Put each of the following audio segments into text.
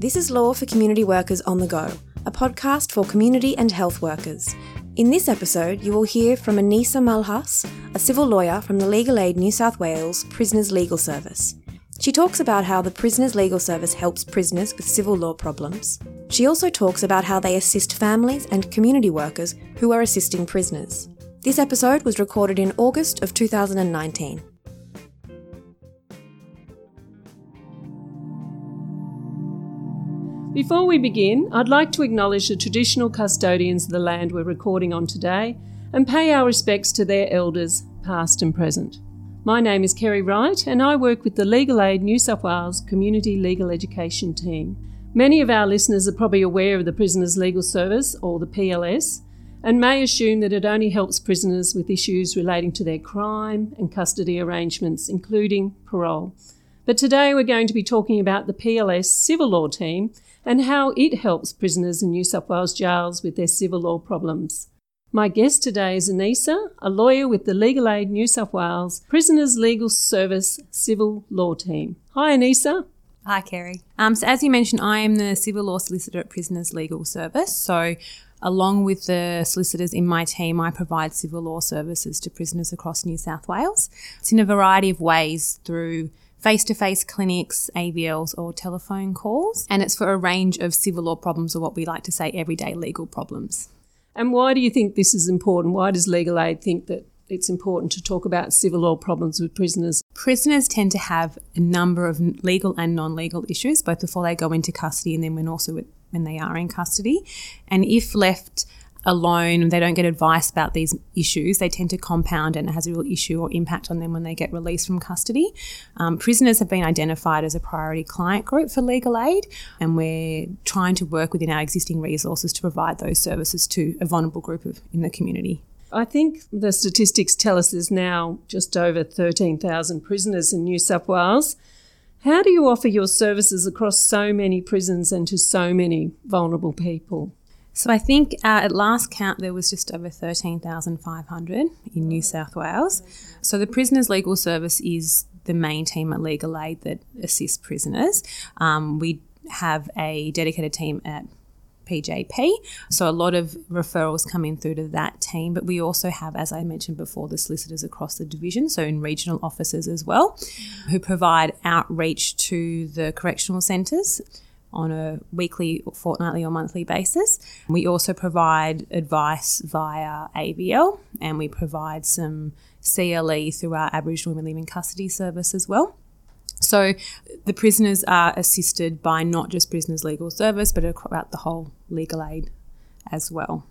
This is Law for Community Workers on the Go, a podcast for community and health workers. In this episode, you will hear from Anisa Malhas, a civil lawyer from the Legal Aid New South Wales Prisoners Legal Service. She talks about how the Prisoners Legal Service helps prisoners with civil law problems. She also talks about how they assist families and community workers who are assisting prisoners. This episode was recorded in August of 2019. Before we begin, I'd like to acknowledge the traditional custodians of the land we're recording on today and pay our respects to their elders, past and present. My name is Kerry Wright, and I work with the Legal Aid New South Wales Community Legal Education Team. Many of our listeners are probably aware of the Prisoners Legal Service, or the PLS, and may assume that it only helps prisoners with issues relating to their crime and custody arrangements, including parole. But today we're going to be talking about the PLS Civil Law Team and how it helps prisoners in New South Wales jails with their civil law problems. My guest today is Anisa, a lawyer with the Legal Aid New South Wales Prisoners Legal Service Civil Law Team. Hi, Anisa. Hi, Kerry. Um, so, as you mentioned, I am the civil law solicitor at Prisoners Legal Service. So, along with the solicitors in my team, I provide civil law services to prisoners across New South Wales. It's in a variety of ways through face to face clinics, AVLs, or telephone calls. And it's for a range of civil law problems, or what we like to say everyday legal problems. And why do you think this is important? Why does Legal Aid think that it's important to talk about civil law problems with prisoners? Prisoners tend to have a number of legal and non legal issues, both before they go into custody and then when also when they are in custody. And if left alone, they don't get advice about these issues, they tend to compound and it has a real issue or impact on them when they get released from custody. Um, prisoners have been identified as a priority client group for legal aid, and we're trying to work within our existing resources to provide those services to a vulnerable group of, in the community. I think the statistics tell us there's now just over 13,000 prisoners in New South Wales. How do you offer your services across so many prisons and to so many vulnerable people? So I think uh, at last count there was just over 13,500 in New South Wales. So the Prisoners Legal Service is the main team at Legal Aid that assists prisoners. Um, we have a dedicated team at PJP. So a lot of referrals come in through to that team, but we also have, as I mentioned before, the solicitors across the division, so in regional offices as well, who provide outreach to the correctional centres on a weekly, fortnightly, or monthly basis. We also provide advice via AVL and we provide some CLE through our Aboriginal Women Leaving Custody service as well. So the prisoners are assisted by not just Prisoners Legal Service, but about the whole legal aid as well.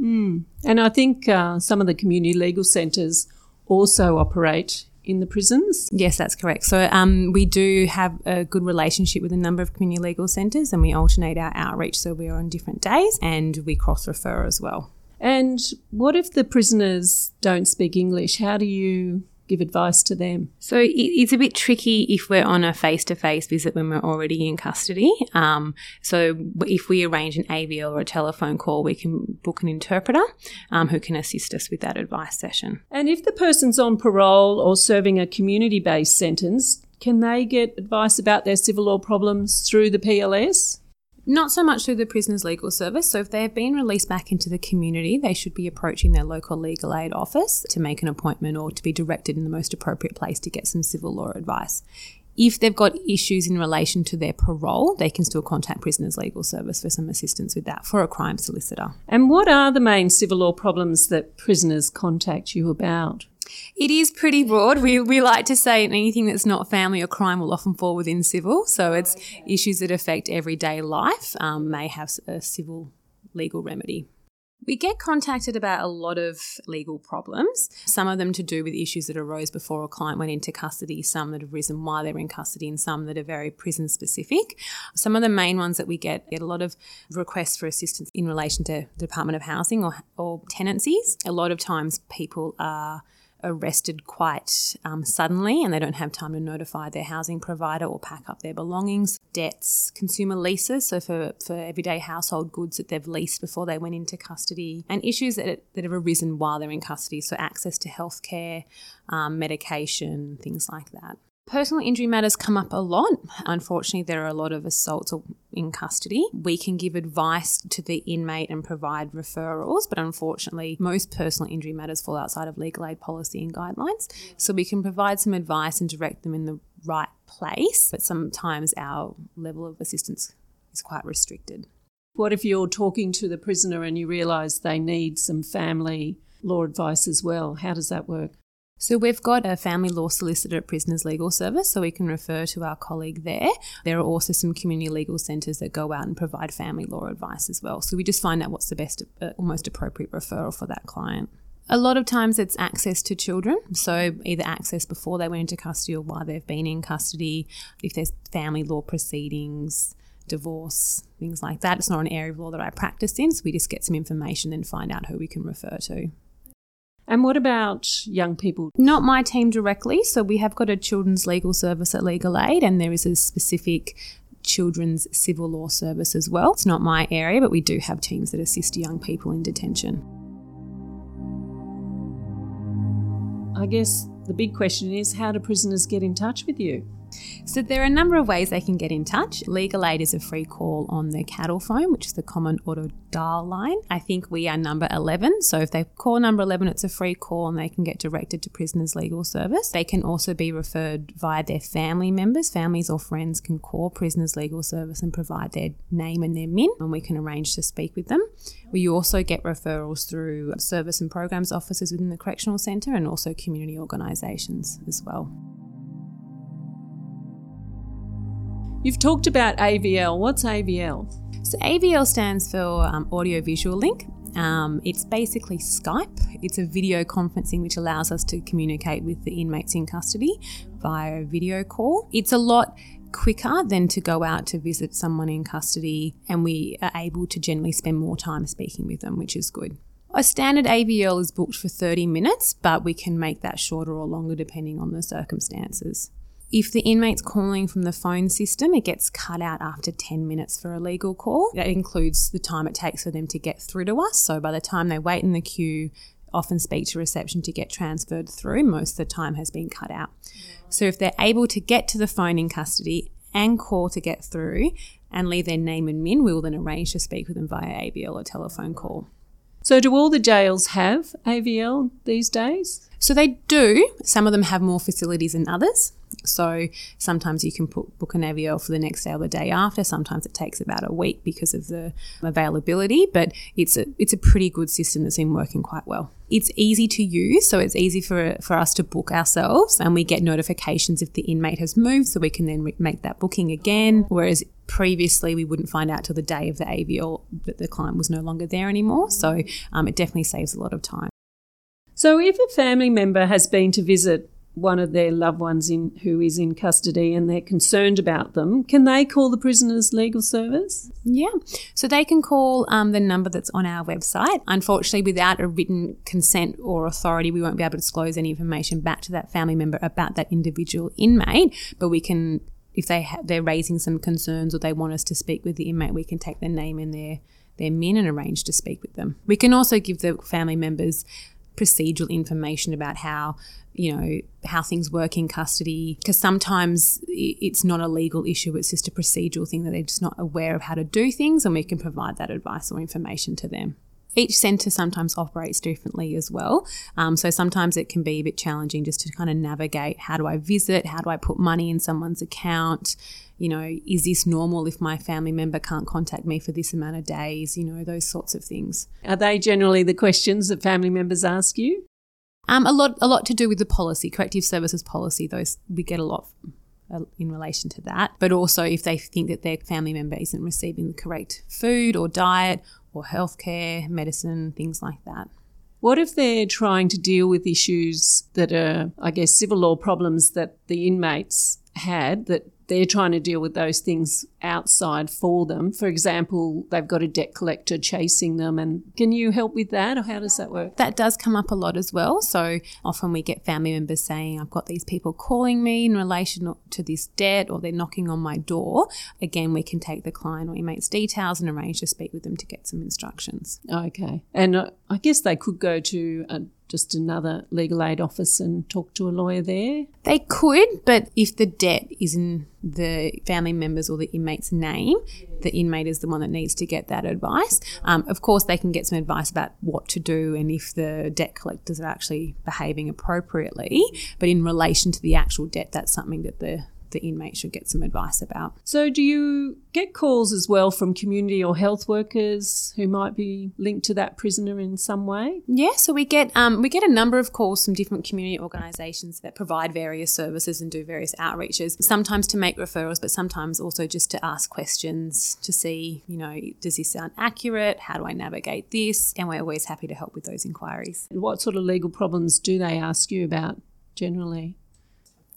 Mm. And I think uh, some of the community legal centres also operate in the prisons? Yes, that's correct. So um, we do have a good relationship with a number of community legal centres and we alternate our outreach so we're on different days and we cross refer as well. And what if the prisoners don't speak English? How do you give advice to them? So it's a bit tricky if we're on a face to face visit when we're already in custody. Um, so if we arrange an AVL or a telephone call, we can book an interpreter um, who can assist us with that advice session. And if the person's on parole or serving a community based sentence, can they get advice about their civil law problems through the PLS? Not so much through the Prisoners Legal Service. So, if they have been released back into the community, they should be approaching their local legal aid office to make an appointment or to be directed in the most appropriate place to get some civil law advice. If they've got issues in relation to their parole, they can still contact Prisoners Legal Service for some assistance with that for a crime solicitor. And what are the main civil law problems that prisoners contact you about? It is pretty broad. We, we like to say anything that's not family or crime will often fall within civil. So it's issues that affect everyday life um, may have a civil legal remedy. We get contacted about a lot of legal problems, some of them to do with issues that arose before a client went into custody, some that have risen while they're in custody, and some that are very prison specific. Some of the main ones that we get get a lot of requests for assistance in relation to the Department of Housing or, or tenancies. A lot of times people are arrested quite um, suddenly and they don't have time to notify their housing provider or pack up their belongings. Debts, consumer leases, so for, for everyday household goods that they've leased before they went into custody, and issues that, that have arisen while they're in custody, so access to healthcare, um, medication, things like that. Personal injury matters come up a lot. Unfortunately, there are a lot of assaults in custody. We can give advice to the inmate and provide referrals, but unfortunately, most personal injury matters fall outside of legal aid policy and guidelines. So we can provide some advice and direct them in the right place, but sometimes our level of assistance is quite restricted. What if you're talking to the prisoner and you realise they need some family law advice as well? How does that work? So we've got a family law solicitor at Prisoners Legal Service, so we can refer to our colleague there. There are also some community legal centres that go out and provide family law advice as well. So we just find out what's the best, uh, most appropriate referral for that client. A lot of times it's access to children, so either access before they went into custody or while they've been in custody, if there's family law proceedings, divorce, things like that. It's not an area of law that I practice in, so we just get some information and find out who we can refer to. And what about young people? Not my team directly. So we have got a children's legal service at Legal Aid, and there is a specific children's civil law service as well. It's not my area, but we do have teams that assist young people in detention. I guess the big question is how do prisoners get in touch with you? So there are a number of ways they can get in touch. Legal Aid is a free call on the cattle phone, which is the common auto dial line. I think we are number 11. So if they call number 11, it's a free call and they can get directed to Prisoners Legal Service. They can also be referred via their family members. Families or friends can call Prisoners Legal Service and provide their name and their MIN, and we can arrange to speak with them. We also get referrals through service and programs officers within the Correctional Centre and also community organisations as well. You've talked about AVL. What's AVL? So, AVL stands for um, Audio Visual Link. Um, it's basically Skype. It's a video conferencing which allows us to communicate with the inmates in custody via a video call. It's a lot quicker than to go out to visit someone in custody, and we are able to generally spend more time speaking with them, which is good. A standard AVL is booked for 30 minutes, but we can make that shorter or longer depending on the circumstances. If the inmate's calling from the phone system, it gets cut out after 10 minutes for a legal call. That includes the time it takes for them to get through to us. So by the time they wait in the queue, often speak to reception to get transferred through, most of the time has been cut out. So if they're able to get to the phone in custody and call to get through and leave their name and MIN, we will then arrange to speak with them via AVL or telephone call. So, do all the jails have AVL these days? So, they do. Some of them have more facilities than others. So sometimes you can put, book an AVL for the next day or the day after. Sometimes it takes about a week because of the availability, but it's a it's a pretty good system that's been working quite well. It's easy to use, so it's easy for for us to book ourselves, and we get notifications if the inmate has moved, so we can then re- make that booking again. Whereas previously we wouldn't find out till the day of the AVL that the client was no longer there anymore. So um, it definitely saves a lot of time. So, if a family member has been to visit one of their loved ones in who is in custody and they're concerned about them, can they call the prisoners legal service? Yeah, so they can call um, the number that's on our website. Unfortunately, without a written consent or authority, we won't be able to disclose any information back to that family member about that individual inmate. But we can, if they ha- they're raising some concerns or they want us to speak with the inmate, we can take their name and their their MIN and arrange to speak with them. We can also give the family members procedural information about how you know how things work in custody because sometimes it's not a legal issue it's just a procedural thing that they're just not aware of how to do things and we can provide that advice or information to them each centre sometimes operates differently as well. Um, so sometimes it can be a bit challenging just to kind of navigate how do I visit? How do I put money in someone's account? You know, is this normal if my family member can't contact me for this amount of days? You know, those sorts of things. Are they generally the questions that family members ask you? Um, a lot, a lot to do with the policy, corrective services policy. Those we get a lot Uh, in relation to that. But also, if they think that their family member isn't receiving the correct food or diet or healthcare, medicine, things like that. What if they're trying to deal with issues that are, I guess, civil law problems that the inmates had that they're trying to deal with those things outside for them. For example, they've got a debt collector chasing them. And can you help with that or how does that work? That does come up a lot as well. So often we get family members saying, I've got these people calling me in relation to this debt or they're knocking on my door. Again, we can take the client or inmate's details and arrange to speak with them to get some instructions. Okay. And uh, I guess they could go to a just another legal aid office and talk to a lawyer there? They could, but if the debt is in the family members or the inmate's name, the inmate is the one that needs to get that advice. Um, of course, they can get some advice about what to do and if the debt collectors are actually behaving appropriately. But in relation to the actual debt, that's something that the the inmate should get some advice about. So, do you get calls as well from community or health workers who might be linked to that prisoner in some way? Yeah, so we get um, we get a number of calls from different community organisations that provide various services and do various outreaches. Sometimes to make referrals, but sometimes also just to ask questions to see, you know, does this sound accurate? How do I navigate this? And we're always happy to help with those inquiries. What sort of legal problems do they ask you about generally?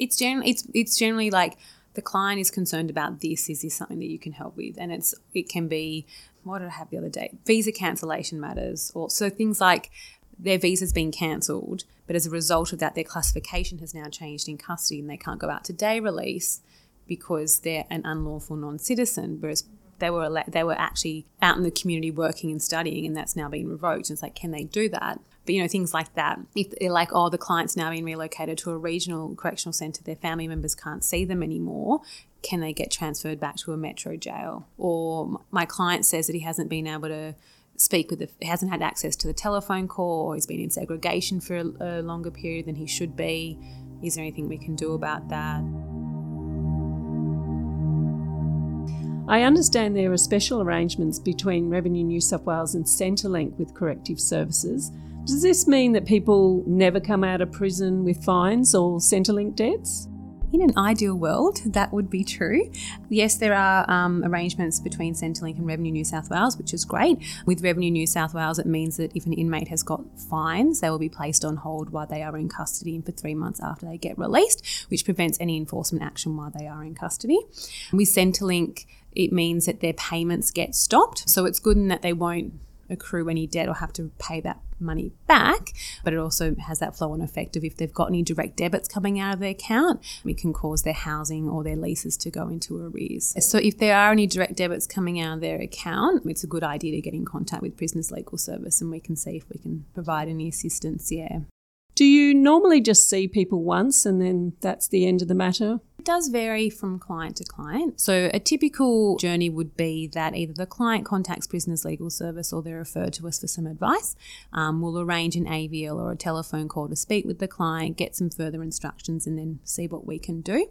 It's generally it's it's generally like the client is concerned about this. Is this something that you can help with? And it's it can be what did I have the other day? Visa cancellation matters, or so things like their visa's been cancelled, but as a result of that, their classification has now changed in custody, and they can't go out to day release because they're an unlawful non-citizen, whereas they were they were actually out in the community working and studying, and that's now been revoked. And it's like, can they do that? But you know, things like that. If they're like, oh, the client's now been relocated to a regional correctional centre, their family members can't see them anymore. Can they get transferred back to a metro jail? Or my client says that he hasn't been able to speak with the, he hasn't had access to the telephone call, or he's been in segregation for a, a longer period than he should be. Is there anything we can do about that? I understand there are special arrangements between Revenue New South Wales and Centrelink with corrective services does this mean that people never come out of prison with fines or Centrelink debts? In an ideal world, that would be true. Yes, there are um, arrangements between Centrelink and Revenue New South Wales, which is great. With Revenue New South Wales, it means that if an inmate has got fines, they will be placed on hold while they are in custody and for three months after they get released, which prevents any enforcement action while they are in custody. With Centrelink, it means that their payments get stopped. So it's good in that they won't accrue any debt or have to pay that money back, but it also has that flow on effect of if they've got any direct debits coming out of their account, it can cause their housing or their leases to go into arrears. So if there are any direct debits coming out of their account, it's a good idea to get in contact with Prisoners Legal Service and we can see if we can provide any assistance. Yeah. Do you normally just see people once and then that's the end of the matter? Does vary from client to client. So, a typical journey would be that either the client contacts Prisoners Legal Service or they're referred to us for some advice. Um, we'll arrange an AVL or a telephone call to speak with the client, get some further instructions, and then see what we can do.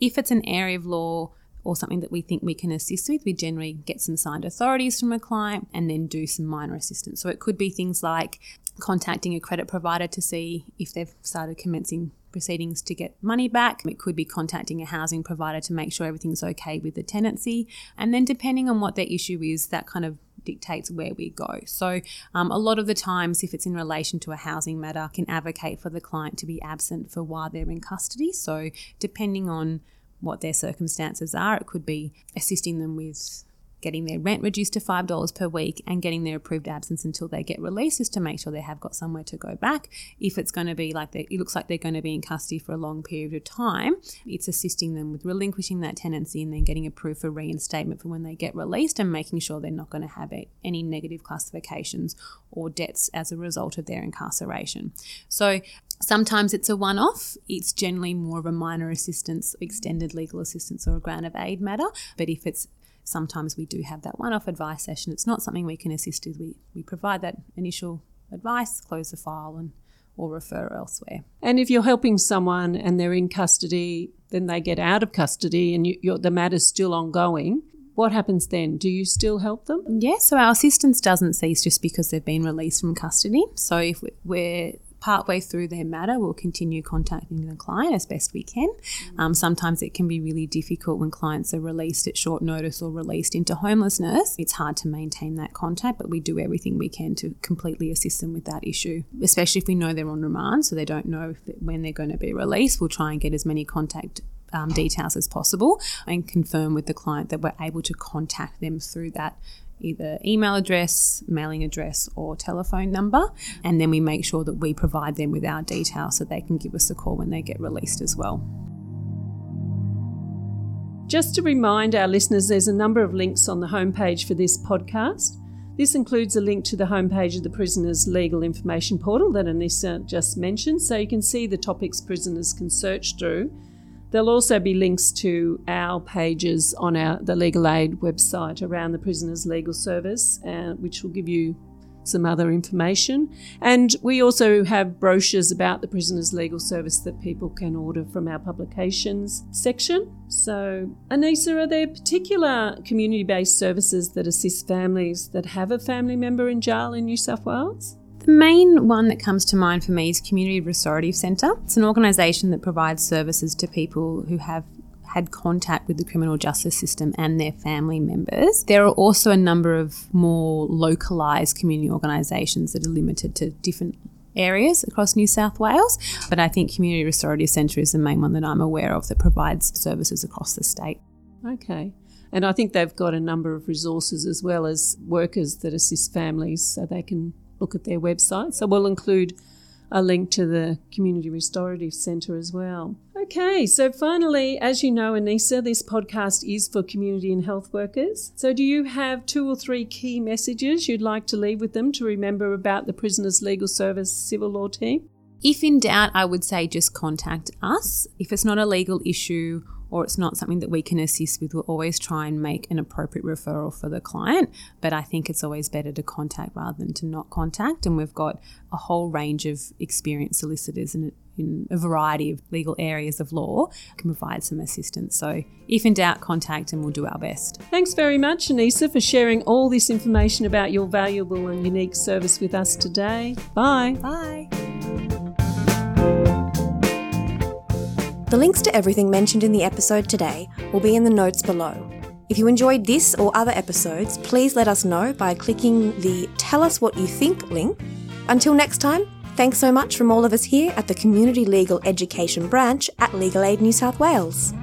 If it's an area of law, or something that we think we can assist with, we generally get some signed authorities from a client and then do some minor assistance. So it could be things like contacting a credit provider to see if they've started commencing proceedings to get money back. It could be contacting a housing provider to make sure everything's okay with the tenancy. And then, depending on what their issue is, that kind of dictates where we go. So, um, a lot of the times, if it's in relation to a housing matter, can advocate for the client to be absent for while they're in custody. So, depending on what their circumstances are, it could be assisting them with getting their rent reduced to $5 per week and getting their approved absence until they get released is to make sure they have got somewhere to go back. If it's going to be like they, it looks like they're going to be in custody for a long period of time, it's assisting them with relinquishing that tenancy and then getting approved for reinstatement for when they get released and making sure they're not going to have any negative classifications or debts as a result of their incarceration. So Sometimes it's a one off. It's generally more of a minor assistance, extended legal assistance, or a grant of aid matter. But if it's sometimes we do have that one off advice session. It's not something we can assist with. We, we provide that initial advice, close the file, and or refer elsewhere. And if you're helping someone and they're in custody, then they get out of custody and you, the matter's still ongoing. What happens then? Do you still help them? Yes, yeah, so our assistance doesn't cease just because they've been released from custody. So if we're partway through their matter, we'll continue contacting the client as best we can. Um, sometimes it can be really difficult when clients are released at short notice or released into homelessness. It's hard to maintain that contact, but we do everything we can to completely assist them with that issue, especially if we know they're on remand, so they don't know when they're going to be released. We'll try and get as many contact um, details as possible and confirm with the client that we're able to contact them through that either email address, mailing address, or telephone number. And then we make sure that we provide them with our details so they can give us a call when they get released as well. Just to remind our listeners, there's a number of links on the homepage for this podcast. This includes a link to the homepage of the Prisoners Legal Information Portal that Anisa just mentioned, so you can see the topics prisoners can search through. There'll also be links to our pages on our the Legal Aid website around the Prisoners Legal Service, uh, which will give you some other information. And we also have brochures about the Prisoners Legal Service that people can order from our publications section. So, Anisa, are there particular community based services that assist families that have a family member in jail in New South Wales? The main one that comes to mind for me is Community Restorative Centre. It's an organisation that provides services to people who have had contact with the criminal justice system and their family members. There are also a number of more localised community organisations that are limited to different areas across New South Wales, but I think Community Restorative Centre is the main one that I'm aware of that provides services across the state. Okay. And I think they've got a number of resources as well as workers that assist families so they can look at their website. So we'll include a link to the Community Restorative Centre as well. Okay, so finally, as you know, Anisa, this podcast is for community and health workers. So, do you have two or three key messages you'd like to leave with them to remember about the Prisoners Legal Service civil law team? If in doubt, I would say just contact us. If it's not a legal issue or it's not something that we can assist with, we'll always try and make an appropriate referral for the client. But I think it's always better to contact rather than to not contact. And we've got a whole range of experienced solicitors in, in a variety of legal areas of law can provide some assistance. So if in doubt, contact and we'll do our best. Thanks very much, Anisa, for sharing all this information about your valuable and unique service with us today. Bye. Bye. The links to everything mentioned in the episode today will be in the notes below. If you enjoyed this or other episodes, please let us know by clicking the Tell Us What You Think link. Until next time, thanks so much from all of us here at the Community Legal Education Branch at Legal Aid New South Wales.